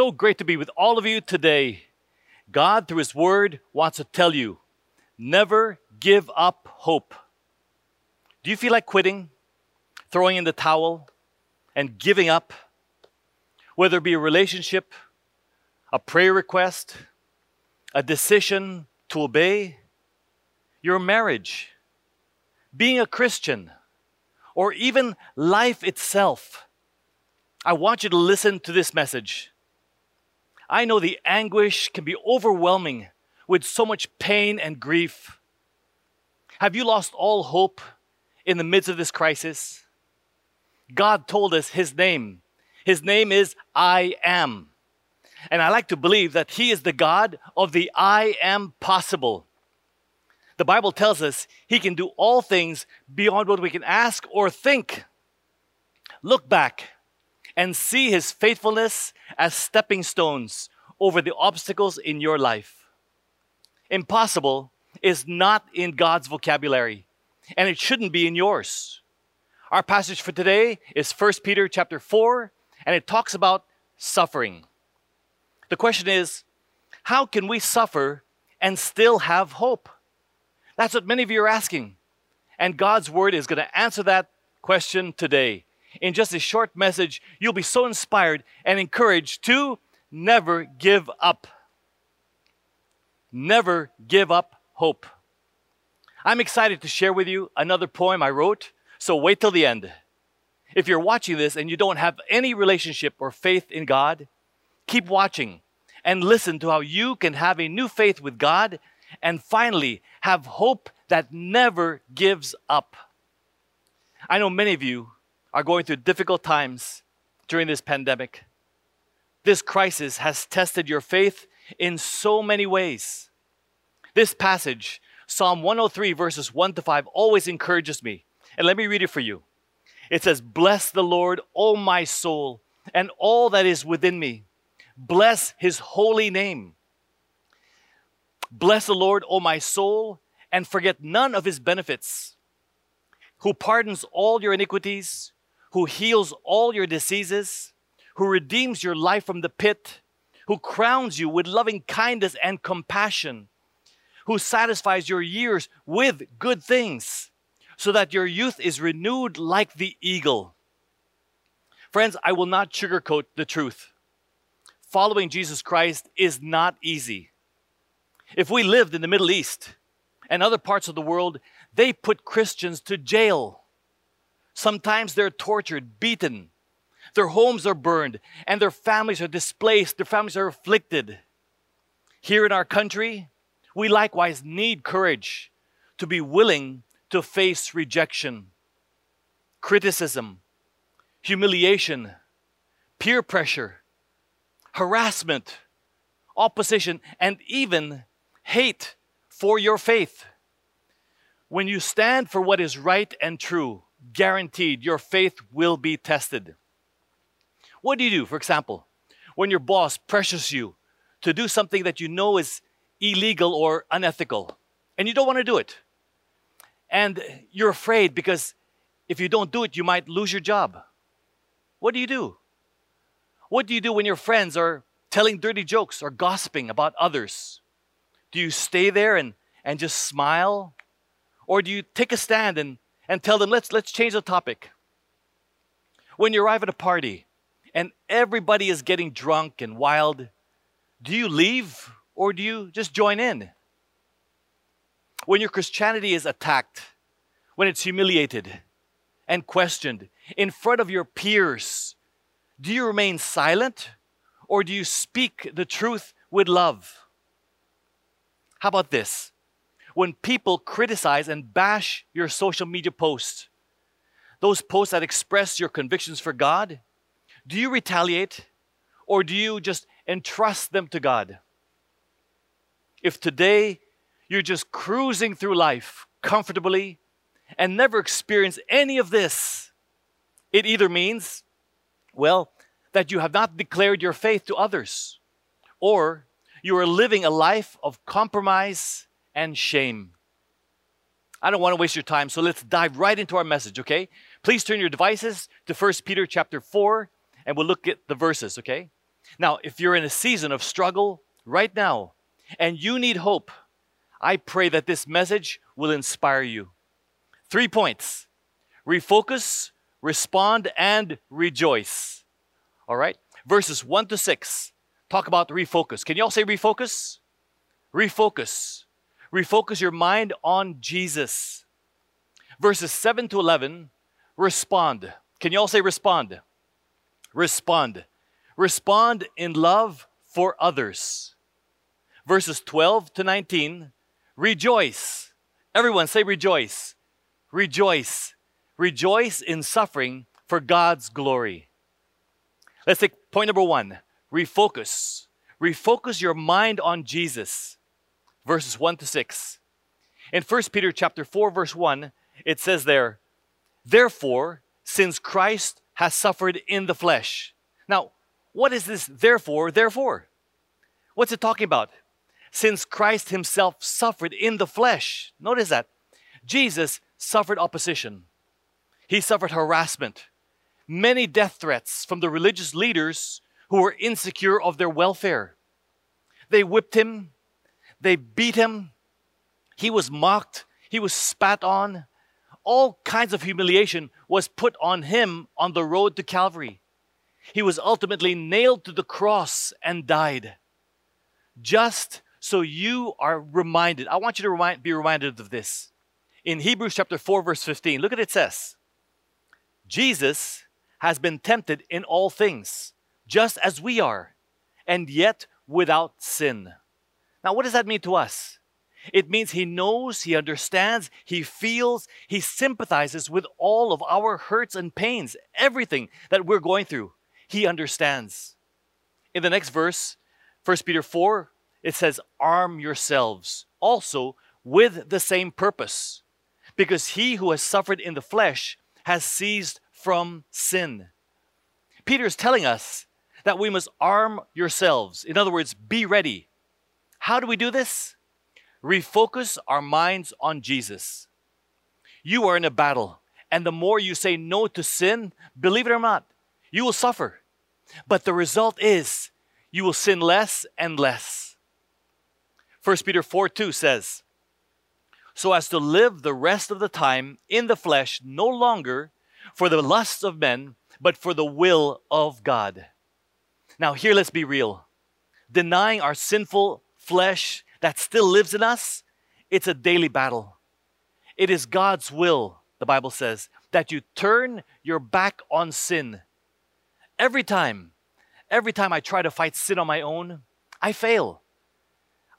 so great to be with all of you today. God, through His Word, wants to tell you never give up hope. Do you feel like quitting, throwing in the towel, and giving up? Whether it be a relationship, a prayer request, a decision to obey, your marriage, being a Christian, or even life itself. I want you to listen to this message. I know the anguish can be overwhelming with so much pain and grief. Have you lost all hope in the midst of this crisis? God told us His name. His name is I Am. And I like to believe that He is the God of the I Am possible. The Bible tells us He can do all things beyond what we can ask or think. Look back and see His faithfulness as stepping stones over the obstacles in your life. Impossible is not in God's vocabulary, and it shouldn't be in yours. Our passage for today is 1 Peter chapter 4, and it talks about suffering. The question is, how can we suffer and still have hope? That's what many of you are asking. And God's word is going to answer that question today. In just a short message, you'll be so inspired and encouraged to never give up. Never give up hope. I'm excited to share with you another poem I wrote, so wait till the end. If you're watching this and you don't have any relationship or faith in God, keep watching and listen to how you can have a new faith with God and finally have hope that never gives up. I know many of you are going through difficult times during this pandemic. This crisis has tested your faith in so many ways. This passage, Psalm 103, verses 1 to 5, always encourages me. And let me read it for you. It says, Bless the Lord, O my soul, and all that is within me. Bless his holy name. Bless the Lord, O my soul, and forget none of his benefits, who pardons all your iniquities, who heals all your diseases who redeems your life from the pit, who crowns you with loving kindness and compassion, who satisfies your years with good things, so that your youth is renewed like the eagle. Friends, I will not sugarcoat the truth. Following Jesus Christ is not easy. If we lived in the Middle East and other parts of the world, they put Christians to jail. Sometimes they're tortured, beaten, their homes are burned and their families are displaced, their families are afflicted. Here in our country, we likewise need courage to be willing to face rejection, criticism, humiliation, peer pressure, harassment, opposition, and even hate for your faith. When you stand for what is right and true, guaranteed your faith will be tested. What do you do, for example, when your boss pressures you to do something that you know is illegal or unethical and you don't want to do it? And you're afraid because if you don't do it, you might lose your job. What do you do? What do you do when your friends are telling dirty jokes or gossiping about others? Do you stay there and, and just smile? Or do you take a stand and, and tell them, let's, let's change the topic? When you arrive at a party and everybody is getting drunk and wild, do you leave or do you just join in? When your Christianity is attacked, when it's humiliated and questioned in front of your peers, do you remain silent or do you speak the truth with love? How about this? When people criticize and bash your social media posts, those posts that express your convictions for God, do you retaliate or do you just entrust them to God? If today you're just cruising through life comfortably and never experience any of this, it either means, well, that you have not declared your faith to others, or you are living a life of compromise and shame. I don't want to waste your time, so let's dive right into our message, okay? Please turn your devices to 1 Peter chapter 4 and we'll look at the verses, okay? Now, if you're in a season of struggle right now and you need hope, I pray that this message will inspire you. Three points refocus, respond, and rejoice. All right? Verses 1 to 6 talk about refocus. Can you all say refocus? Refocus. Refocus your mind on Jesus. Verses 7 to 11 respond. Can you all say respond? Respond. Respond in love for others. Verses 12 to 19 rejoice. Everyone say rejoice. Rejoice. Rejoice in suffering for God's glory. Let's take point number one refocus. Refocus your mind on Jesus. Verses 1 to 6. In 1 Peter chapter 4, verse 1, it says there, Therefore, since Christ has suffered in the flesh. Now, what is this therefore, therefore? What's it talking about? Since Christ himself suffered in the flesh. Notice that. Jesus suffered opposition. He suffered harassment, many death threats from the religious leaders who were insecure of their welfare. They whipped him, they beat him, he was mocked, he was spat on. All kinds of humiliation was put on him on the road to Calvary. He was ultimately nailed to the cross and died. Just so you are reminded, I want you to remind, be reminded of this. In Hebrews chapter 4, verse 15, look at it says, Jesus has been tempted in all things, just as we are, and yet without sin. Now, what does that mean to us? It means he knows, he understands, he feels, he sympathizes with all of our hurts and pains, everything that we're going through. He understands. In the next verse, 1 Peter 4, it says, Arm yourselves also with the same purpose, because he who has suffered in the flesh has ceased from sin. Peter is telling us that we must arm yourselves. In other words, be ready. How do we do this? refocus our minds on Jesus. You are in a battle, and the more you say no to sin, believe it or not, you will suffer. But the result is you will sin less and less. 1 Peter 4 2 says, So as to live the rest of the time in the flesh, no longer for the lusts of men, but for the will of God. Now, here let's be real. Denying our sinful flesh that still lives in us, it's a daily battle. It is God's will, the Bible says, that you turn your back on sin. Every time, every time I try to fight sin on my own, I fail.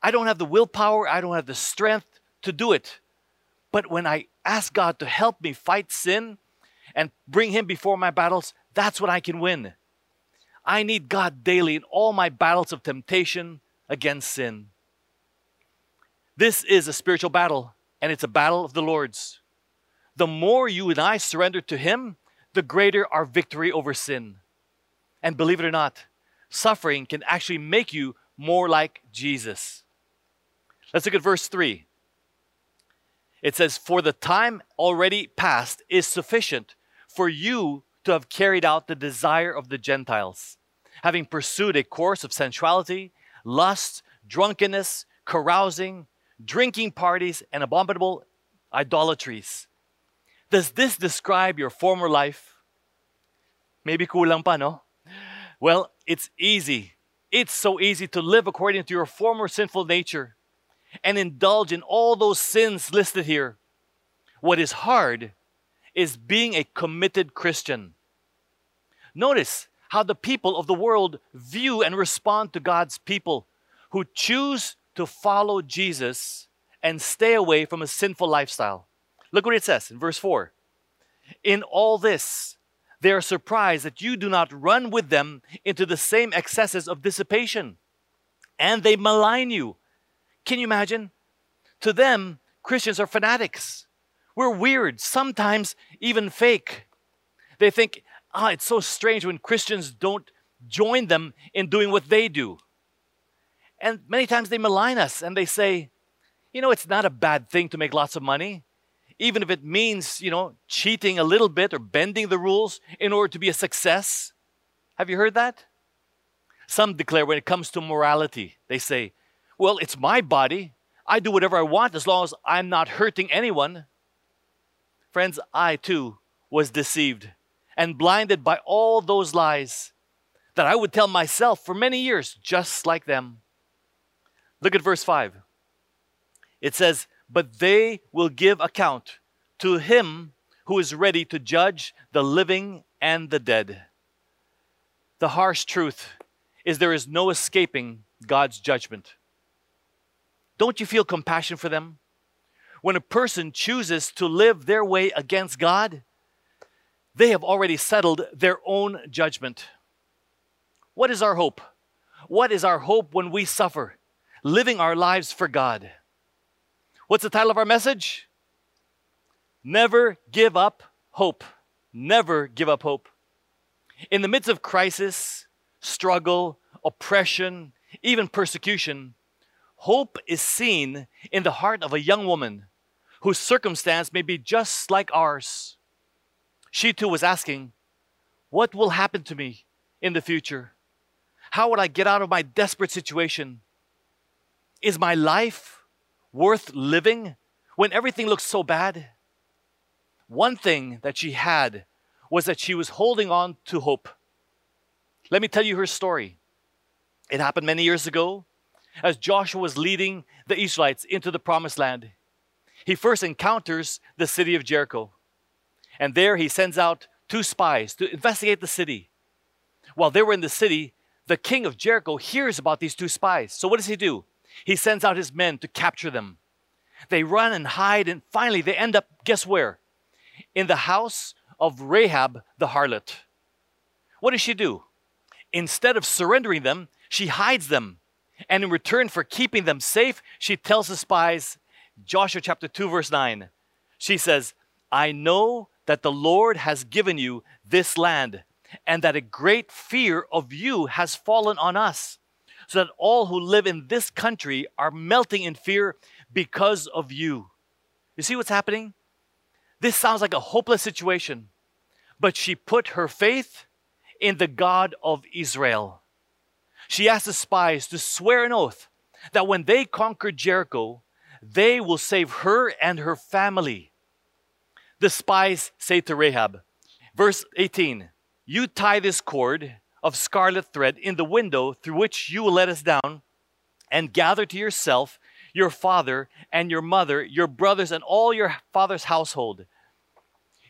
I don't have the willpower, I don't have the strength to do it. But when I ask God to help me fight sin and bring Him before my battles, that's when I can win. I need God daily in all my battles of temptation against sin. This is a spiritual battle, and it's a battle of the Lord's. The more you and I surrender to Him, the greater our victory over sin. And believe it or not, suffering can actually make you more like Jesus. Let's look at verse 3. It says, For the time already past is sufficient for you to have carried out the desire of the Gentiles, having pursued a course of sensuality, lust, drunkenness, carousing, drinking parties, and abominable idolatries. Does this describe your former life? Maybe kulang pa, no? Well, it's easy. It's so easy to live according to your former sinful nature and indulge in all those sins listed here. What is hard is being a committed Christian. Notice how the people of the world view and respond to God's people who choose to follow Jesus and stay away from a sinful lifestyle. Look what it says in verse 4. In all this, they are surprised that you do not run with them into the same excesses of dissipation, and they malign you. Can you imagine? To them, Christians are fanatics. We're weird, sometimes even fake. They think, ah, it's so strange when Christians don't join them in doing what they do. And many times they malign us and they say, you know, it's not a bad thing to make lots of money, even if it means, you know, cheating a little bit or bending the rules in order to be a success. Have you heard that? Some declare when it comes to morality, they say, well, it's my body. I do whatever I want as long as I'm not hurting anyone. Friends, I too was deceived and blinded by all those lies that I would tell myself for many years, just like them. Look at verse 5. It says, But they will give account to him who is ready to judge the living and the dead. The harsh truth is there is no escaping God's judgment. Don't you feel compassion for them? When a person chooses to live their way against God, they have already settled their own judgment. What is our hope? What is our hope when we suffer? Living our lives for God. What's the title of our message? Never give up hope. Never give up hope. In the midst of crisis, struggle, oppression, even persecution, Hope is seen in the heart of a young woman whose circumstance may be just like ours. She too was asking, What will happen to me in the future? How would I get out of my desperate situation? Is my life worth living when everything looks so bad? One thing that she had was that she was holding on to hope. Let me tell you her story. It happened many years ago as Joshua was leading the Israelites into the promised land. He first encounters the city of Jericho. And there he sends out two spies to investigate the city. While they were in the city, the king of Jericho hears about these two spies. So what does he do? He sends out his men to capture them. They run and hide, and finally they end up, guess where? In the house of Rahab the harlot. What does she do? Instead of surrendering them, she hides them and in return for keeping them safe, she tells the spies, Joshua chapter 2, verse 9, she says, I know that the Lord has given you this land, and that a great fear of you has fallen on us, so that all who live in this country are melting in fear because of you. You see what's happening? This sounds like a hopeless situation, but she put her faith in the God of Israel she asked the spies to swear an oath that when they conquer Jericho, they will save her and her family. The spies say to Rahab, verse 18, You tie this cord of scarlet thread in the window through which you will let us down, and gather to yourself your father and your mother, your brothers, and all your father's household.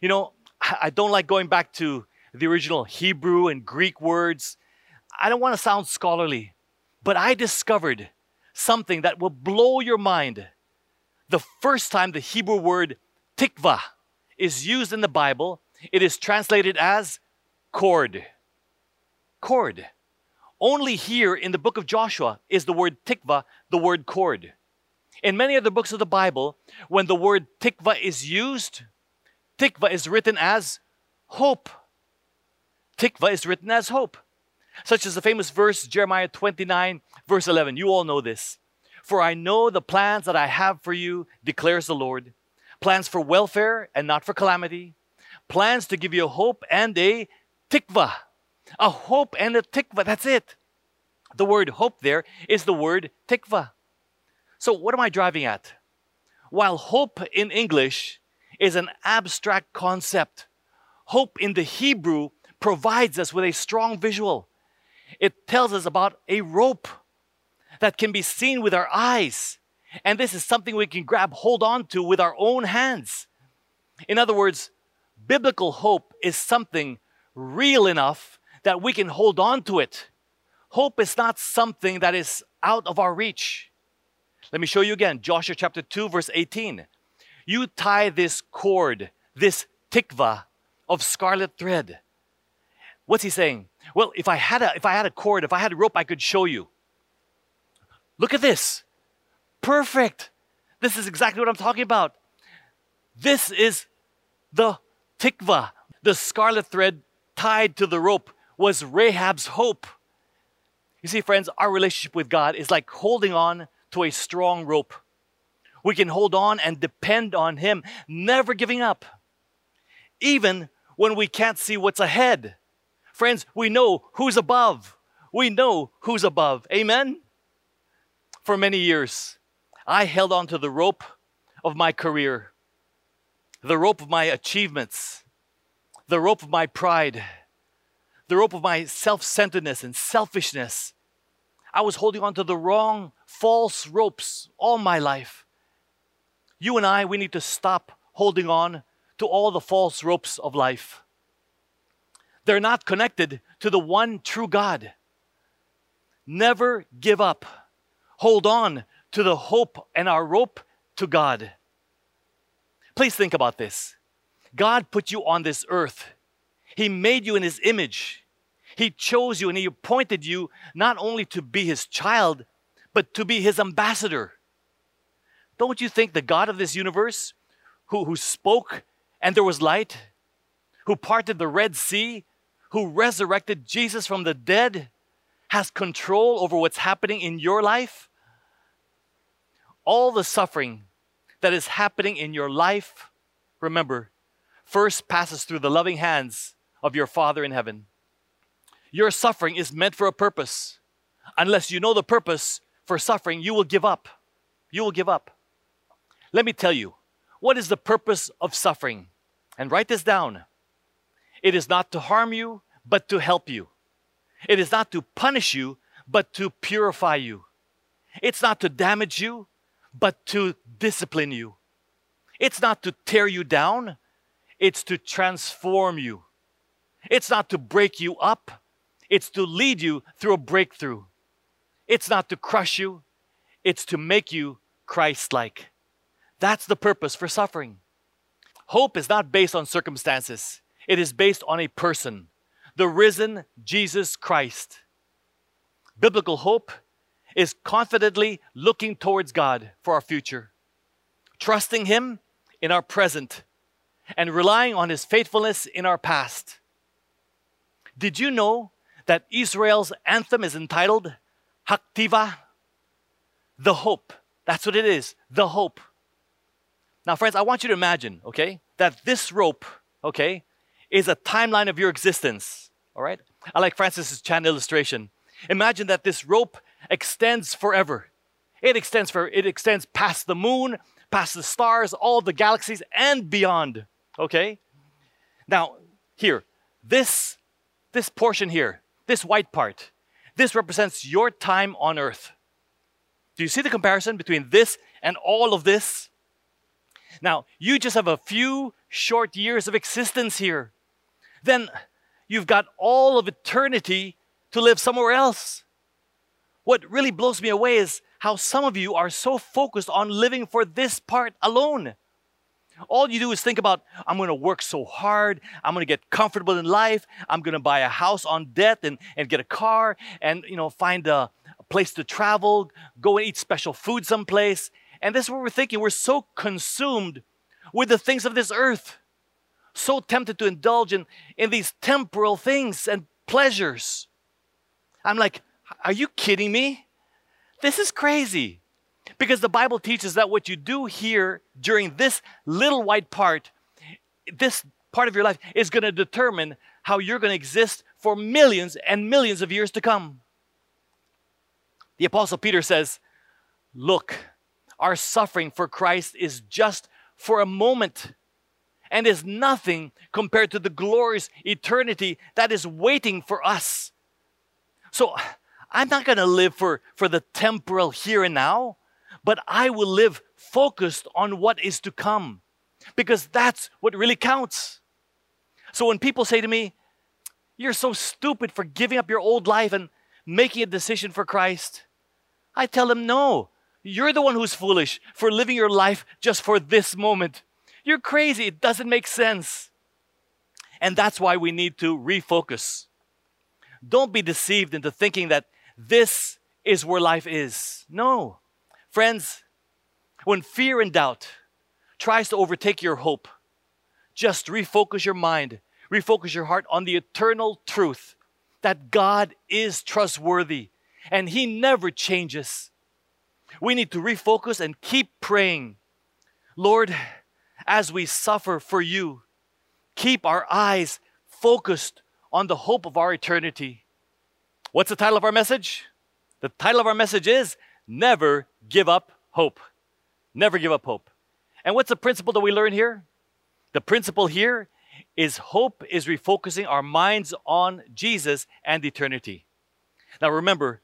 You know, I don't like going back to the original Hebrew and Greek words I don't want to sound scholarly, but I discovered something that will blow your mind. The first time the Hebrew word tikva is used in the Bible, it is translated as cord. Cord. Only here in the book of Joshua is the word tikva the word cord. In many other books of the Bible, when the word tikva is used, tikva is written as hope. Tikva is written as hope such as the famous verse, Jeremiah 29, verse 11. You all know this. For I know the plans that I have for you, declares the Lord plans for welfare and not for calamity, plans to give you hope and a tikva. A hope and a tikva, that's it. The word hope there is the word tikva. So, what am I driving at? While hope in English is an abstract concept, hope in the Hebrew provides us with a strong visual. It tells us about a rope that can be seen with our eyes. And this is something we can grab hold on to with our own hands. In other words, biblical hope is something real enough that we can hold on to it. Hope is not something that is out of our reach. Let me show you again Joshua chapter 2, verse 18. You tie this cord, this tikva of scarlet thread. What's he saying? Well, if I had a if I had a cord, if I had a rope, I could show you. Look at this. Perfect. This is exactly what I'm talking about. This is the tikva, the scarlet thread tied to the rope was Rahab's hope. You see, friends, our relationship with God is like holding on to a strong rope. We can hold on and depend on Him, never giving up, even when we can't see what's ahead. Friends, we know who's above. we know who's above. Amen? For many years, I held on to the rope of my career, the rope of my achievements, the rope of my pride, the rope of my self centeredness and selfishness. I was holding on to the wrong, false ropes all my life. You and I, we need to stop holding on to all the false ropes of life. They're not connected to the one true God. Never give up. Hold on to the hope and our rope to God. Please think about this. God put you on this earth. He made you in His image. He chose you and He appointed you not only to be His child, but to be His ambassador. Don't you think the God of this universe, who, who spoke and there was light, who parted the Red Sea, who resurrected Jesus from the dead, has control over what's happening in your life? All the suffering that is happening in your life, remember, first passes through the loving hands of your Father in heaven. Your suffering is meant for a purpose. Unless you know the purpose for suffering, you will give up. You will give up. Let me tell you, what is the purpose of suffering? And write this down. It is not to harm you, but to help you. It is not to punish you, but to purify you. It's not to damage you, but to discipline you. It's not to tear you down, it's to transform you. It's not to break you up, it's to lead you through a breakthrough. It's not to crush you, it's to make you Christ like. That's the purpose for suffering. Hope is not based on circumstances, it is based on a person, the risen Jesus Christ. Biblical hope is confidently looking towards God for our future, trusting Him in our present, and relying on His faithfulness in our past. Did you know that Israel's anthem is entitled Haktiva? The hope. That's what it is, the hope. Now, friends, I want you to imagine, okay, that this rope, okay, is a timeline of your existence, all right? I like Francis's Chan illustration. Imagine that this rope extends forever. It extends for it extends past the moon, past the stars, all the galaxies and beyond. Okay? Now, here, this this portion here, this white part, this represents your time on earth. Do you see the comparison between this and all of this? Now, you just have a few short years of existence here. Then you've got all of eternity to live somewhere else. What really blows me away is how some of you are so focused on living for this part alone. All you do is think about, I'm to work so hard. I'm to get comfortable in life. I'm to buy a house on debt and, and get a car and, you know, find a, a place to travel, go and eat special food someplace. And this is what we're thinking. We're so consumed with the things of this earth, so tempted to indulge in, in these temporal things and pleasures. I'm like, are you kidding me? This is crazy. Because the Bible teaches that what you do here during this little white part, this part of your life, is going to determine how you're going to exist for millions and millions of years to come. The Apostle Peter says, Look, our suffering for Christ is just for a moment and is nothing compared to the glorious eternity that is waiting for us. So I'm not going to live for, for the temporal here and now but I will live focused on what is to come because that's what really counts. So when people say to me, You're so stupid for giving up your old life and making a decision for Christ, I tell them, No, you're the one who's foolish for living your life just for this moment. You're crazy, it doesn't make sense. And that's why we need to refocus. Don't be deceived into thinking that this is where life is. No. Friends, when fear and doubt tries to overtake your hope, just refocus your mind, refocus your heart on the eternal truth that God is trustworthy and He never changes. We need to refocus and keep praying. Lord, as we suffer for you, keep our eyes focused on the hope of our eternity. What's the title of our message? The title of our message is Never Give Up Hope. Never give up hope. And what's the principle that we learn here? The principle here is hope is refocusing our minds on Jesus and eternity. Now remember,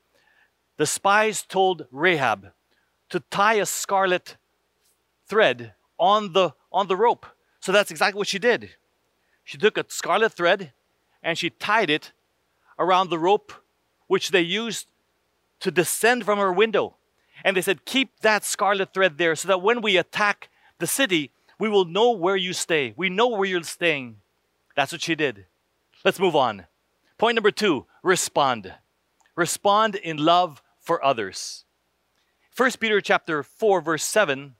the spies told Rahab to tie a scarlet thread on the on the rope. So that's exactly what she did. She took a scarlet thread and she tied it around the rope which they used to descend from her window. And they said, Keep that scarlet thread there so that when we attack the city, we will know where you stay. We know where you're staying. That's what she did. Let's move on. Point number two respond. Respond in love for others. 1 Peter chapter 4 verse 7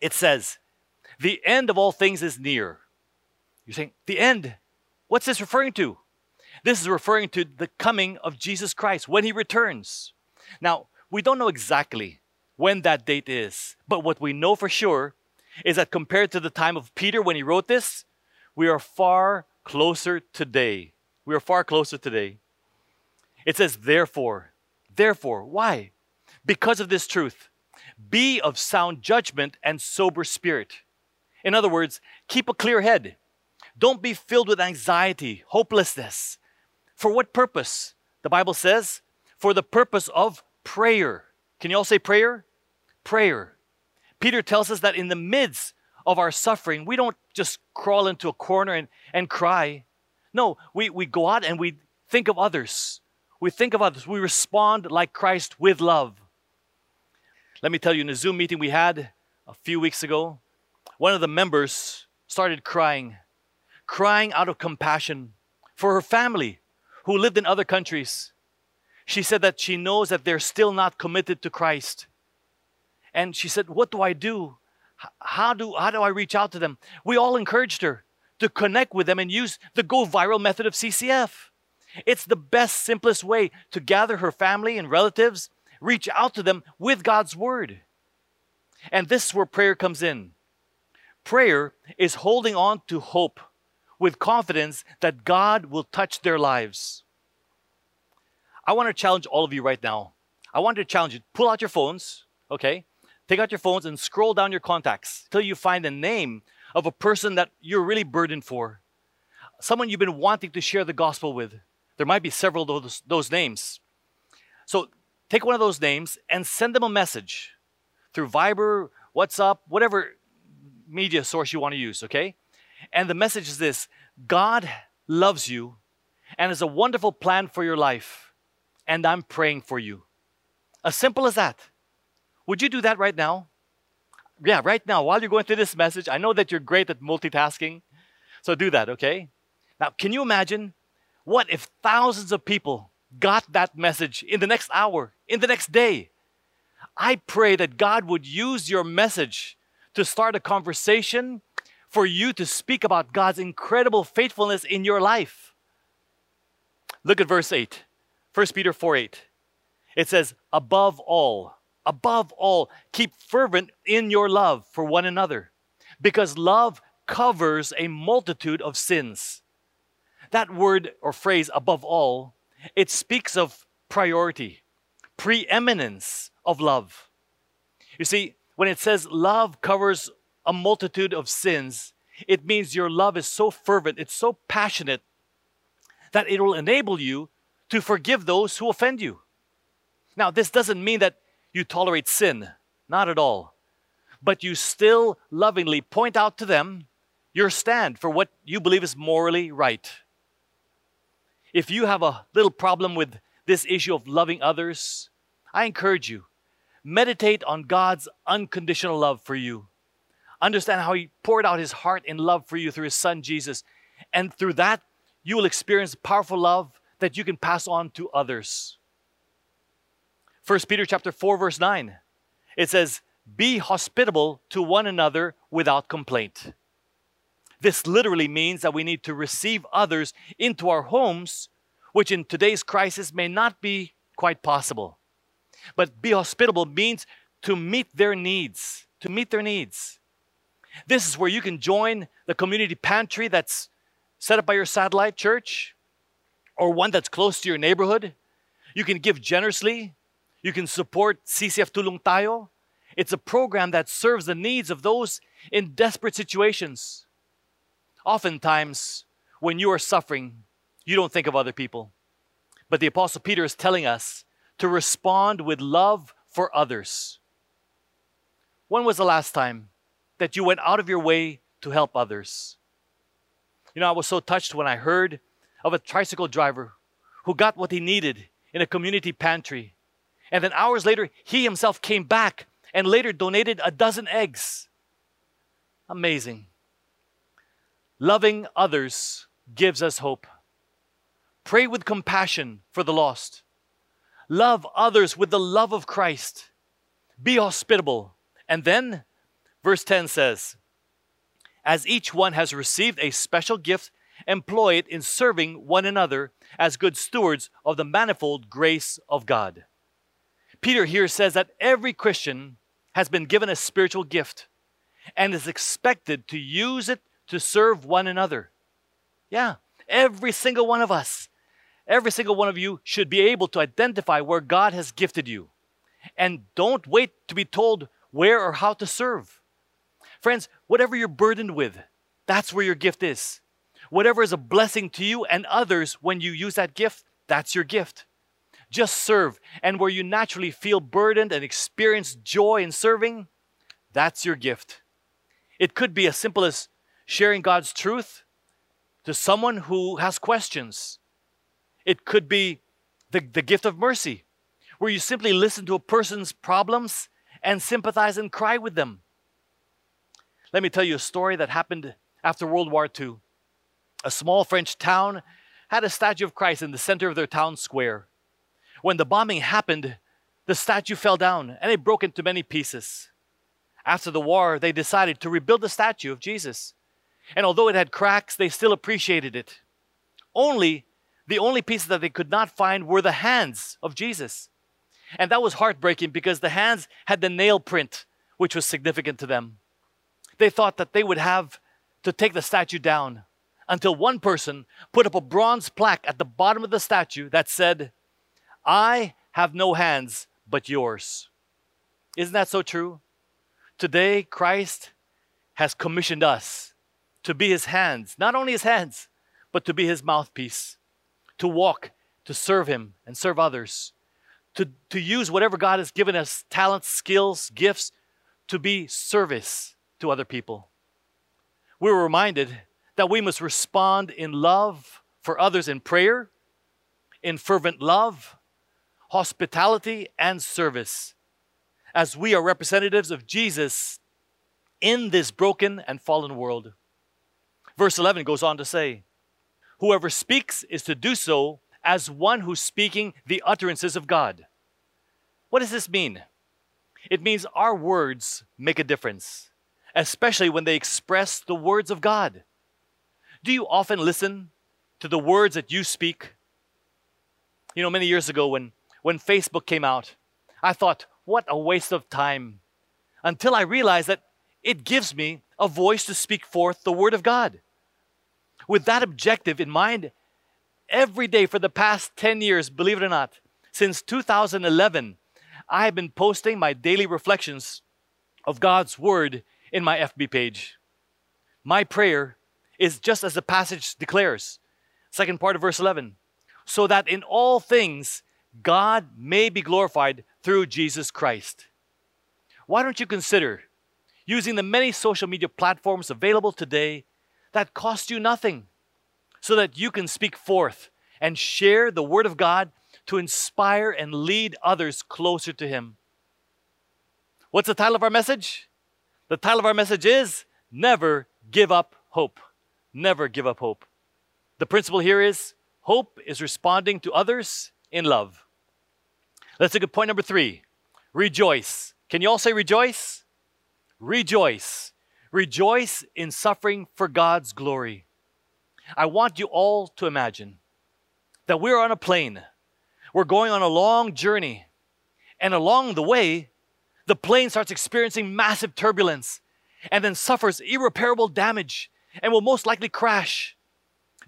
it says, "The end of all things is near." You're saying, "The end? What's this referring to?" This is referring to the coming of Jesus Christ when he returns. Now, we don't know exactly when that date is, but what we know for sure is that compared to the time of Peter when he wrote this, we are far closer today. We are far closer today. It says, therefore, therefore, why? Because of this truth, be of sound judgment and sober spirit. In other words, keep a clear head. Don't be filled with anxiety, hopelessness. For what purpose? The Bible says, for the purpose of prayer. Can you all say prayer? Prayer. Peter tells us that in the midst of our suffering, we don't just crawl into a corner and, and cry. No, we, we go out and we think of others. We think of others. We respond like Christ with love. Let me tell you, in a Zoom meeting we had a few weeks ago, one of the members started crying, crying out of compassion for her family who lived in other countries. She said that she knows that they're still not committed to Christ. And she said, What do I do? How do, how do I reach out to them? We all encouraged her to connect with them and use the go viral method of CCF. It's the best, simplest way to gather her family and relatives, reach out to them with God's word. And this is where prayer comes in. Prayer is holding on to hope with confidence that God will touch their lives. I want to challenge all of you right now. I want to challenge you. Pull out your phones, okay? Take out your phones and scroll down your contacts till you find the name of a person that you're really burdened for. Someone you've been wanting to share the gospel with. There might be several of those, those names. So take one of those names and send them a message through Viber, WhatsApp, whatever media source you want to use, okay? And the message is this God loves you and has a wonderful plan for your life, and I'm praying for you. As simple as that. Would you do that right now? Yeah, right now, while you're going through this message, I know that you're great at multitasking. So do that, okay? Now, can you imagine what if thousands of people got that message in the next hour, in the next day? I pray that God would use your message to start a conversation for you to speak about God's incredible faithfulness in your life. Look at verse 8, 1 Peter 4 8. It says, Above all, Above all, keep fervent in your love for one another, because love covers a multitude of sins. That word or phrase, above all, it speaks of priority, preeminence of love. You see, when it says love covers a multitude of sins, it means your love is so fervent, it's so passionate, that it will enable you to forgive those who offend you. Now, this doesn't mean that you tolerate sin. Not at all. But you still lovingly point out to them your stand for what you believe is morally right. If you have a little problem with this issue of loving others, I encourage you meditate on God's unconditional love for you. Understand how He poured out His heart in love for you through His Son Jesus. And through that, you will experience powerful love that you can pass on to others. 1 Peter chapter 4 verse 9. It says, "Be hospitable to one another without complaint." This literally means that we need to receive others into our homes, which in today's crisis may not be quite possible. But be hospitable means to meet their needs, to meet their needs. This is where you can join the community pantry that's set up by your satellite church or one that's close to your neighborhood You can give generously. You can support CCF Tulong Tayo. It's a program that serves the needs of those in desperate situations. Oftentimes, when you are suffering, you don't think of other people. But the Apostle Peter is telling us to respond with love for others. When was the last time that you went out of your way to help others? You know, I was so touched when I heard of a tricycle driver who got what he needed in a community pantry. And then hours later, he himself came back and later donated a dozen eggs. Amazing. Loving others gives us hope. Pray with compassion for the lost. Love others with the love of Christ. Be hospitable. And then, verse 10 says, As each one has received a special gift, employ it in serving one another as good stewards of the manifold grace of God. Peter here says that every Christian has been given a spiritual gift and is expected to use it to serve one another. Yeah, every single one of us, every single one of you should be able to identify where God has gifted you. And don't wait to be told where or how to serve. Friends, whatever you're burdened with, that's where your gift is. Whatever is a blessing to you and others when you use that gift, that's your gift. Just serve. And where you naturally feel burdened and experience joy in serving, that's your gift. It could be as simple as sharing God's truth to someone who has questions. It could be the, the gift of mercy, where you simply listen to a person's problems and sympathize and cry with them. Let me tell you a story that happened after World War II. A small French town had a statue of Christ in the center of their town square. When the bombing happened, the statue fell down and it broke into many pieces. After the war, they decided to rebuild the statue of Jesus. And although it had cracks, they still appreciated it. Only the only pieces that they could not find were the hands of Jesus. And that was heartbreaking because the hands had the nail print, which was significant to them. They thought that they would have to take the statue down until one person put up a bronze plaque at the bottom of the statue that said, I have no hands but yours. Isn't that so true? Today, Christ has commissioned us to be his hands, not only his hands, but to be his mouthpiece, to walk, to serve him and serve others, to, to use whatever God has given us talents, skills, gifts to be service to other people. We were reminded that we must respond in love for others in prayer, in fervent love, hospitality, and service, as we are representatives of Jesus in this broken and fallen world. Verse 11 goes on to say, Whoever speaks is to do so as one who's speaking the utterances of God. What does this mean? It means our words make a difference, especially when they express the words of God. Do you often listen to the words that you speak? You know, many years ago when when Facebook came out, I thought, what a waste of time. Until I realized that it gives me a voice to speak forth the Word of God. With that objective in mind, every day for the past 10 years, believe it or not, since 2011, I have been posting my daily reflections of God's Word in my FB page. My prayer is just as the passage declares, second part of verse 11, so that in all things God may be glorified through Jesus Christ. Why don't you consider using the many social media platforms available today that cost you nothing so that you can speak forth and share the Word of God to inspire and lead others closer to Him? What's the title of our message? The title of our message is Never Give Up Hope. Never give up hope. The principle here is hope is responding to others in love. Let's look at point number three rejoice. Can you all say rejoice? Rejoice. Rejoice in suffering for God's glory. I want you all to imagine that we're on a plane. We're going on a long journey. And along the way, the plane starts experiencing massive turbulence and then suffers irreparable damage and will most likely crash.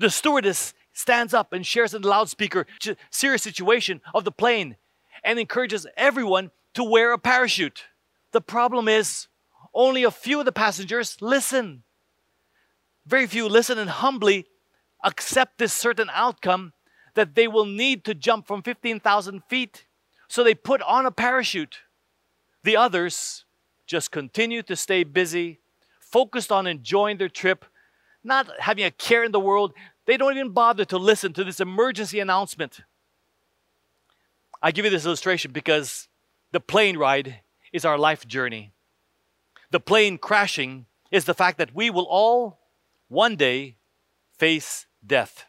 The stewardess stands up and shares in the loudspeaker the serious situation of the plane and encourages everyone to wear a parachute. The problem is only a few of the passengers listen. Very few listen and humbly accept this certain outcome that they will need to jump from 15,000 feet. So they put on a parachute. The others just continue to stay busy, focused on enjoying their trip, not having a care in the world. They don't even bother to listen to this emergency announcement. I give you this illustration because the plane ride is our life journey. The plane crashing is the fact that we will all one day face death.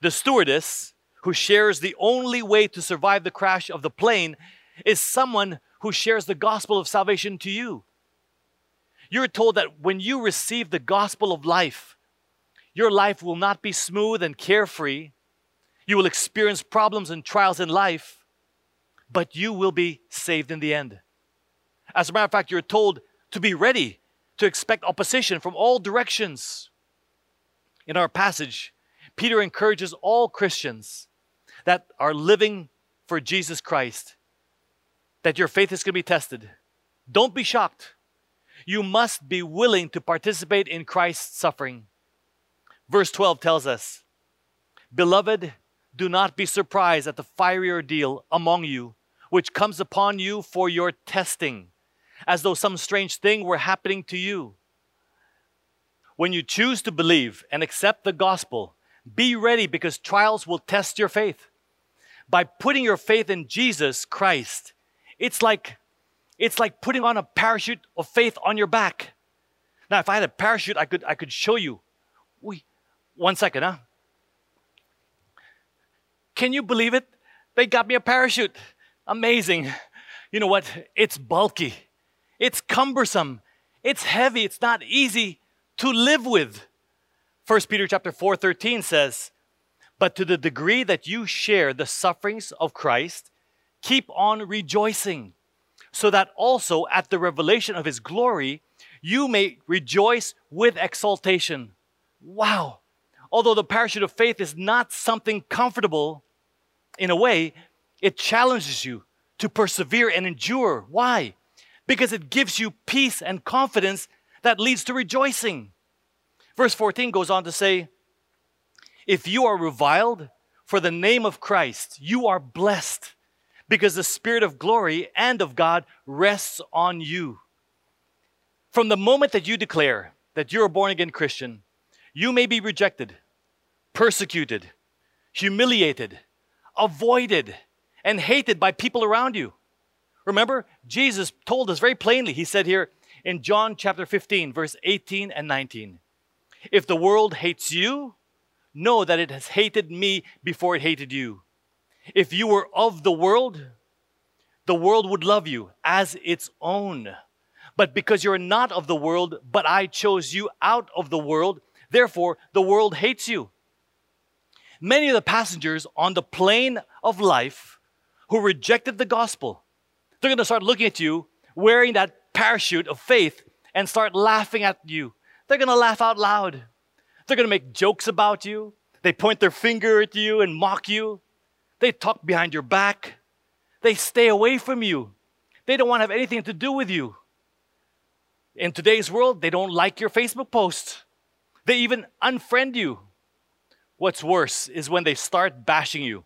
The stewardess who shares the only way to survive the crash of the plane is someone who shares the gospel of salvation to you. You're told that when you receive the gospel of life, your life will not be smooth and carefree. You will experience problems and trials in life, but you will be saved in the end. As a matter of fact, you're told to be ready to expect opposition from all directions. In our passage, Peter encourages all Christians that are living for Jesus Christ that your faith is going to be tested. Don't be shocked. You must be willing to participate in Christ's suffering. Verse 12 tells us Beloved, do not be surprised at the fiery ordeal among you, which comes upon you for your testing, as though some strange thing were happening to you. When you choose to believe and accept the gospel, be ready because trials will test your faith. By putting your faith in Jesus Christ, it's like it's like putting on a parachute of faith on your back. Now, if I had a parachute, I could I could show you. We, one second, huh? Can you believe it? They got me a parachute. Amazing. You know what? It's bulky. It's cumbersome. It's heavy. It's not easy to live with. 1 Peter chapter 4 13 says, But to the degree that you share the sufferings of Christ, keep on rejoicing, so that also at the revelation of his glory, you may rejoice with exultation. Wow. Although the parachute of faith is not something comfortable, in a way, it challenges you to persevere and endure. Why? Because it gives you peace and confidence that leads to rejoicing. Verse 14 goes on to say, If you are reviled for the name of Christ, you are blessed because the Spirit of glory and of God rests on you. From the moment that you declare that you're a born again Christian, you may be rejected, persecuted, humiliated, avoided, and hated by people around you. Remember, Jesus told us very plainly, He said here in John chapter 15, verse 18 and 19 If the world hates you, know that it has hated me before it hated you. If you were of the world, the world would love you as its own. But because you're not of the world, but I chose you out of the world, therefore the world hates you. Many of the passengers on the plane of life who rejected the gospel, they're going to start looking at you wearing that parachute of faith and start laughing at you. They're going to laugh out loud. They're going to make jokes about you. They point their finger at you and mock you. They talk behind your back. They stay away from you. They don't want to have anything to do with you. In today's world, they don't like your Facebook posts. They even unfriend you. What's worse is when they start bashing you.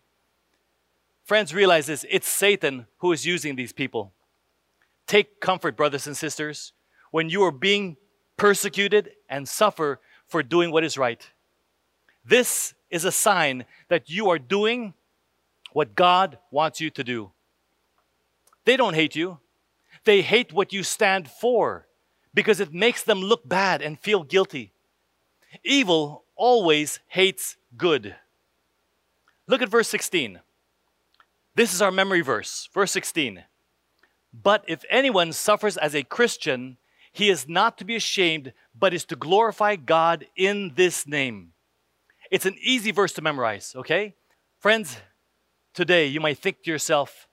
Friends, realize this it's Satan who is using these people. Take comfort, brothers and sisters, when you are being persecuted and suffer for doing what is right. This is a sign that you are doing what God wants you to do. They don't hate you, they hate what you stand for because it makes them look bad and feel guilty. Evil always hates good. Look at verse 16. This is our memory verse, verse 16. But if anyone suffers as a Christian, he is not to be ashamed, but is to glorify God in this name. It's an easy verse to memorize, okay? Friends, today, you might think to yourself,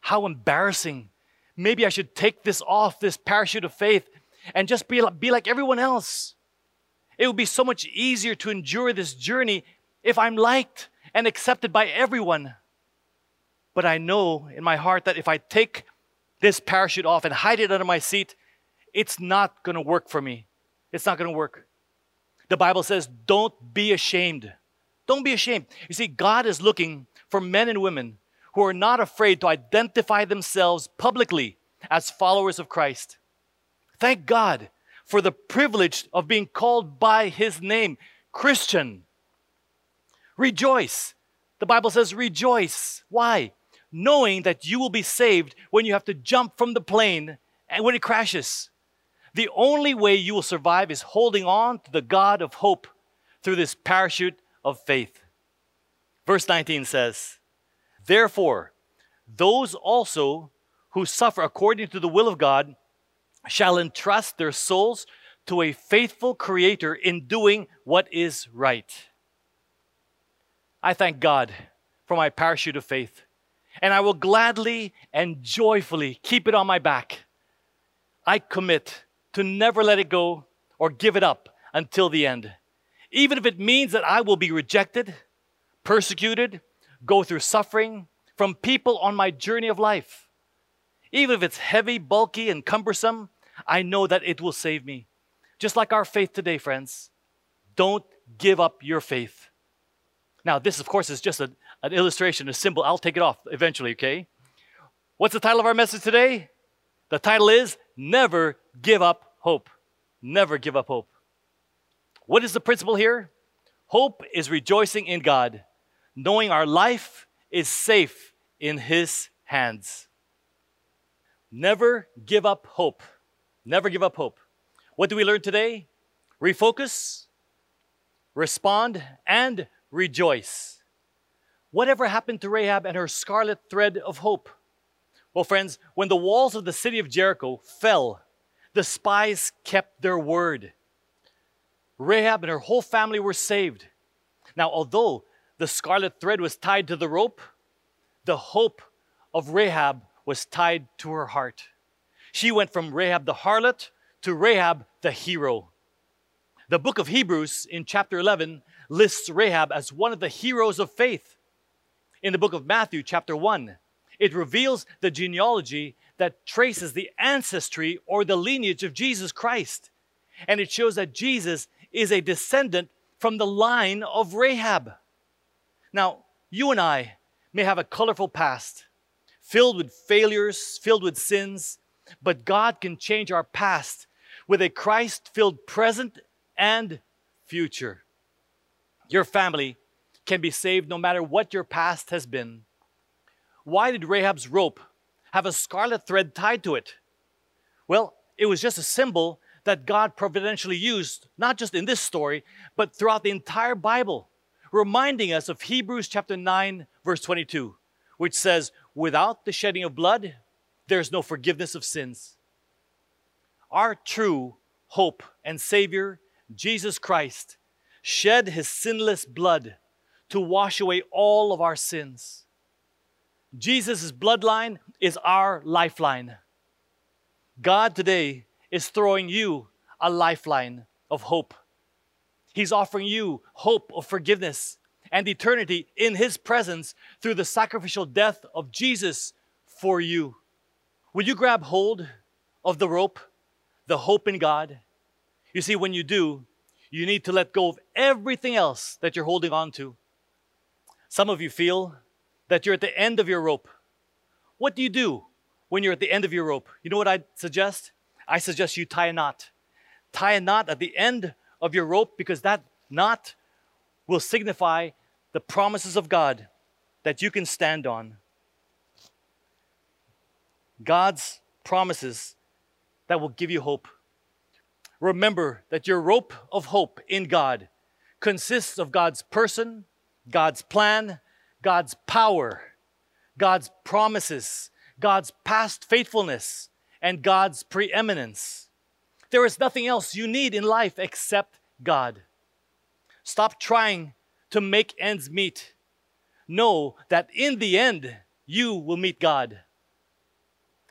how embarrassing. Maybe I should take this off, this parachute of faith, and just be, be like everyone else. It would be so much easier to endure this journey if I'm liked and accepted by everyone. But I know in my heart that if I take this parachute off and hide it under my seat, it's not going to work for me. It's not going to work. The Bible says, don't be ashamed. Don't be ashamed. You see, God is looking for men and women who are not afraid to identify themselves publicly as followers of Christ. Thank God for the privilege of being called by his name, Christian. Rejoice. The Bible says, rejoice. Why? Knowing that you will be saved when you have to jump from the plane and when it crashes. The only way you will survive is holding on to the God of hope through this parachute of faith. Verse 19 says, Therefore, those also who suffer according to the will of God shall entrust their souls to a faithful Creator in doing what is right. I thank God for my parachute of faith, and I will gladly and joyfully keep it on my back. I commit to never let it go or give it up until the end, even if it means that I will be rejected, persecuted, go through suffering from people on my journey of life. Even if it's heavy, bulky, and cumbersome, I know that it will save me. Just like our faith today, friends. Don't give up your faith. Now, this, of course, is just a, an illustration, a symbol. I'll take it off eventually, okay? What's the title of our message today? The title is Never Give Up Hope. Never give up hope. What is the principle here? Hope is rejoicing in God, knowing our life is safe in His hands. Never give up hope. Never give up hope. What do we learn today? Refocus, respond, and rejoice. Whatever happened to Rahab and her scarlet thread of hope? Well, friends, when the walls of the city of Jericho fell, the spies kept their word. Rahab and her whole family were saved. Now, although the scarlet thread was tied to the rope, the hope of Rahab was tied to her heart. She went from Rahab the harlot to Rahab the hero. The book of Hebrews in chapter 11 lists Rahab as one of the heroes of faith. In the book of Matthew, chapter 1, it reveals the genealogy that traces the ancestry or the lineage of Jesus Christ. And it shows that Jesus is a descendant from the line of Rahab. Now, you and I may have a colorful past, filled with failures, filled with sins, but God can change our past with a Christ filled present and future. Your family can be saved no matter what your past has been. Why did Rahab's rope have a scarlet thread tied to it? Well, it was just a symbol that God providentially used, not just in this story, but throughout the entire Bible, reminding us of Hebrews chapter 9, verse 22, which says, Without the shedding of blood, there's no forgiveness of sins. Our true hope and Savior, Jesus Christ, shed his sinless blood to wash away all of our sins. Jesus' bloodline is our lifeline. God today is throwing you a lifeline of hope. He's offering you hope of forgiveness and eternity in His presence through the sacrificial death of Jesus for you. Will you grab hold of the rope, the hope in God? You see, when you do, you need to let go of everything else that you're holding on to. Some of you feel that you're at the end of your rope. What do you do when you're at the end of your rope? You know what I suggest? I suggest you tie a knot. Tie a knot at the end of your rope because that knot will signify the promises of God that you can stand on. God's promises that will give you hope. Remember that your rope of hope in God consists of God's person, God's plan, God's power, God's promises, God's past faithfulness, and God's preeminence. There is nothing else you need in life except God. Stop trying to make ends meet. Know that in the end, you will meet God.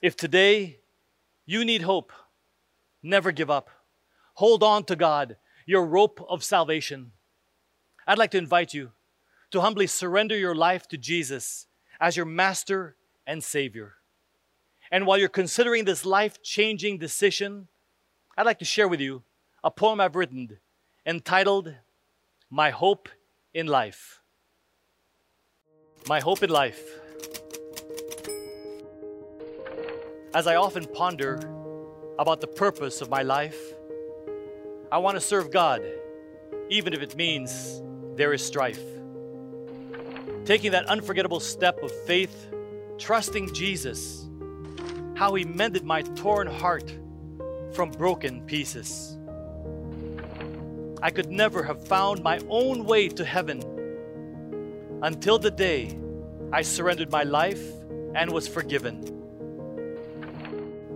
If today you need hope, never give up. Hold on to God, your rope of salvation. I'd like to invite you to humbly surrender your life to Jesus as your master and savior. And while you're considering this life changing decision, I'd like to share with you a poem I've written entitled My Hope in Life. My Hope in Life. As I often ponder about the purpose of my life, I want to serve God, even if it means there is strife. Taking that unforgettable step of faith, trusting Jesus, how He mended my torn heart from broken pieces. I could never have found my own way to heaven until the day I surrendered my life and was forgiven.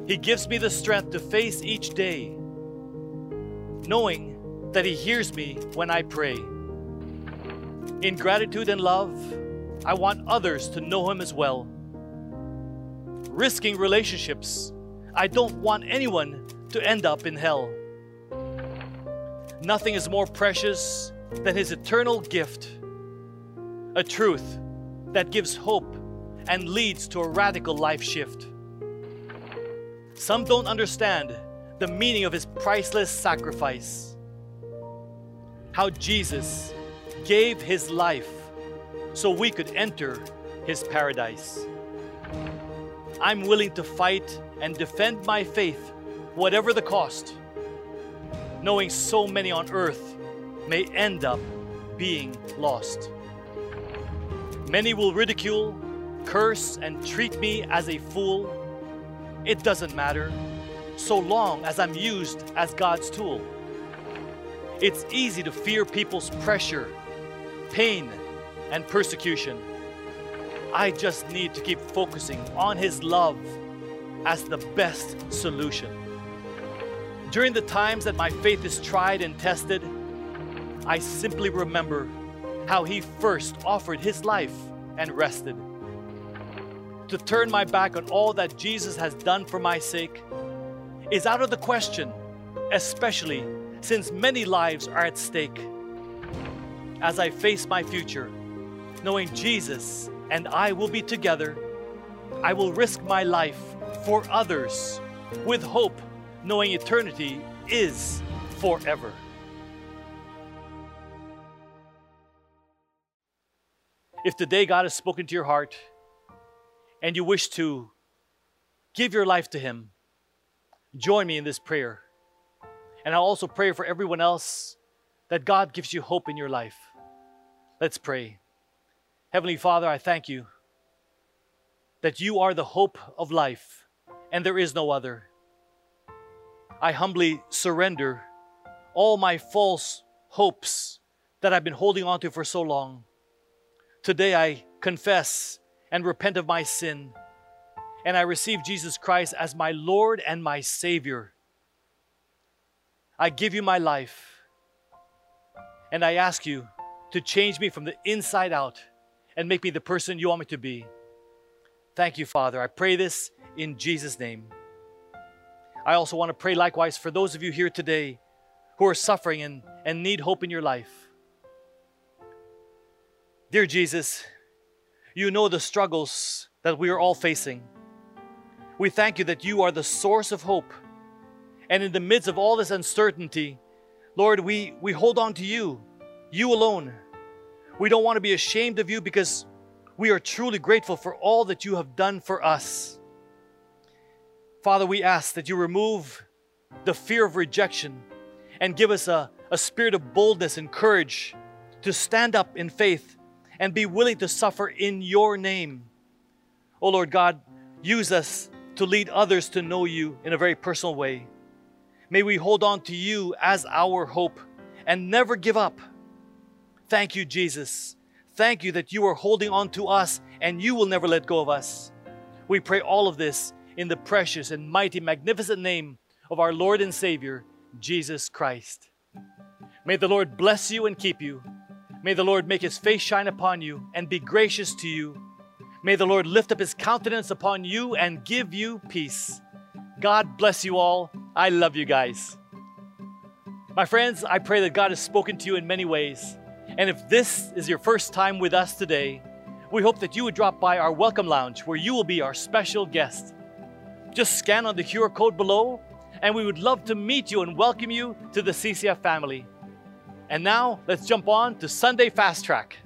He gives me the strength to face each day, knowing that He hears me when I pray. In gratitude and love, I want others to know Him as well. Risking relationships, I don't want anyone to end up in hell. Nothing is more precious than His eternal gift, a truth that gives hope and leads to a radical life shift. Some don't understand the meaning of His priceless sacrifice. How Jesus gave His life so we could enter His paradise. I'm willing to fight and defend my faith, whatever the cost knowing so many on earth may end up being lost. Many will ridicule, curse, and treat me as a fool. It doesn't matter, so long as I'm used as God's tool. It's easy to fear people's pressure, pain, and persecution. I just need to keep focusing on His love as the best solution. During the times that my faith is tried and tested, I simply remember how He first offered His life and rested. To turn my back on all that Jesus has done for my sake is out of the question, especially since many lives are at stake. As I face my future, knowing Jesus and I will be together, I will risk my life for others with hope knowing eternity is forever. If today God has spoken to your heart and you wish to give your life to Him, join me in this prayer. And I'll also pray for everyone else that God gives you hope in your life. Let's pray. Heavenly Father, I thank you that you are the hope of life and there is no other. I humbly surrender all my false hopes that I've been holding on to for so long. Today I confess and repent of my sin, and I receive Jesus Christ as my Lord and my Savior. I give you my life, and I ask you to change me from the inside out and make me the person you want me to be. Thank you, Father. I pray this in Jesus' name. I also want to pray likewise for those of you here today who are suffering and, and need hope in your life. Dear Jesus, you know the struggles that we are all facing. We thank you that you are the source of hope. And in the midst of all this uncertainty, Lord, we, we hold on to you, you alone. We don't want to be ashamed of you because we are truly grateful for all that you have done for us. Father, we ask that you remove the fear of rejection and give us a, a spirit of boldness and courage to stand up in faith and be willing to suffer in your name. Oh Lord God, use us to lead others to know you in a very personal way. May we hold on to you as our hope and never give up. Thank you, Jesus. Thank you that you are holding on to us and you will never let go of us. We pray all of this in the precious and mighty, magnificent name of our Lord and Savior, Jesus Christ. May the Lord bless you and keep you. May the Lord make his face shine upon you and be gracious to you. May the Lord lift up his countenance upon you and give you peace. God bless you all. I love you guys. My friends, I pray that God has spoken to you in many ways. And if this is your first time with us today, we hope that you would drop by our welcome lounge where you will be our special guest. Just scan on the QR code below, and we would love to meet you and welcome you to the CCF family. And now, let's jump on to Sunday Fast Track.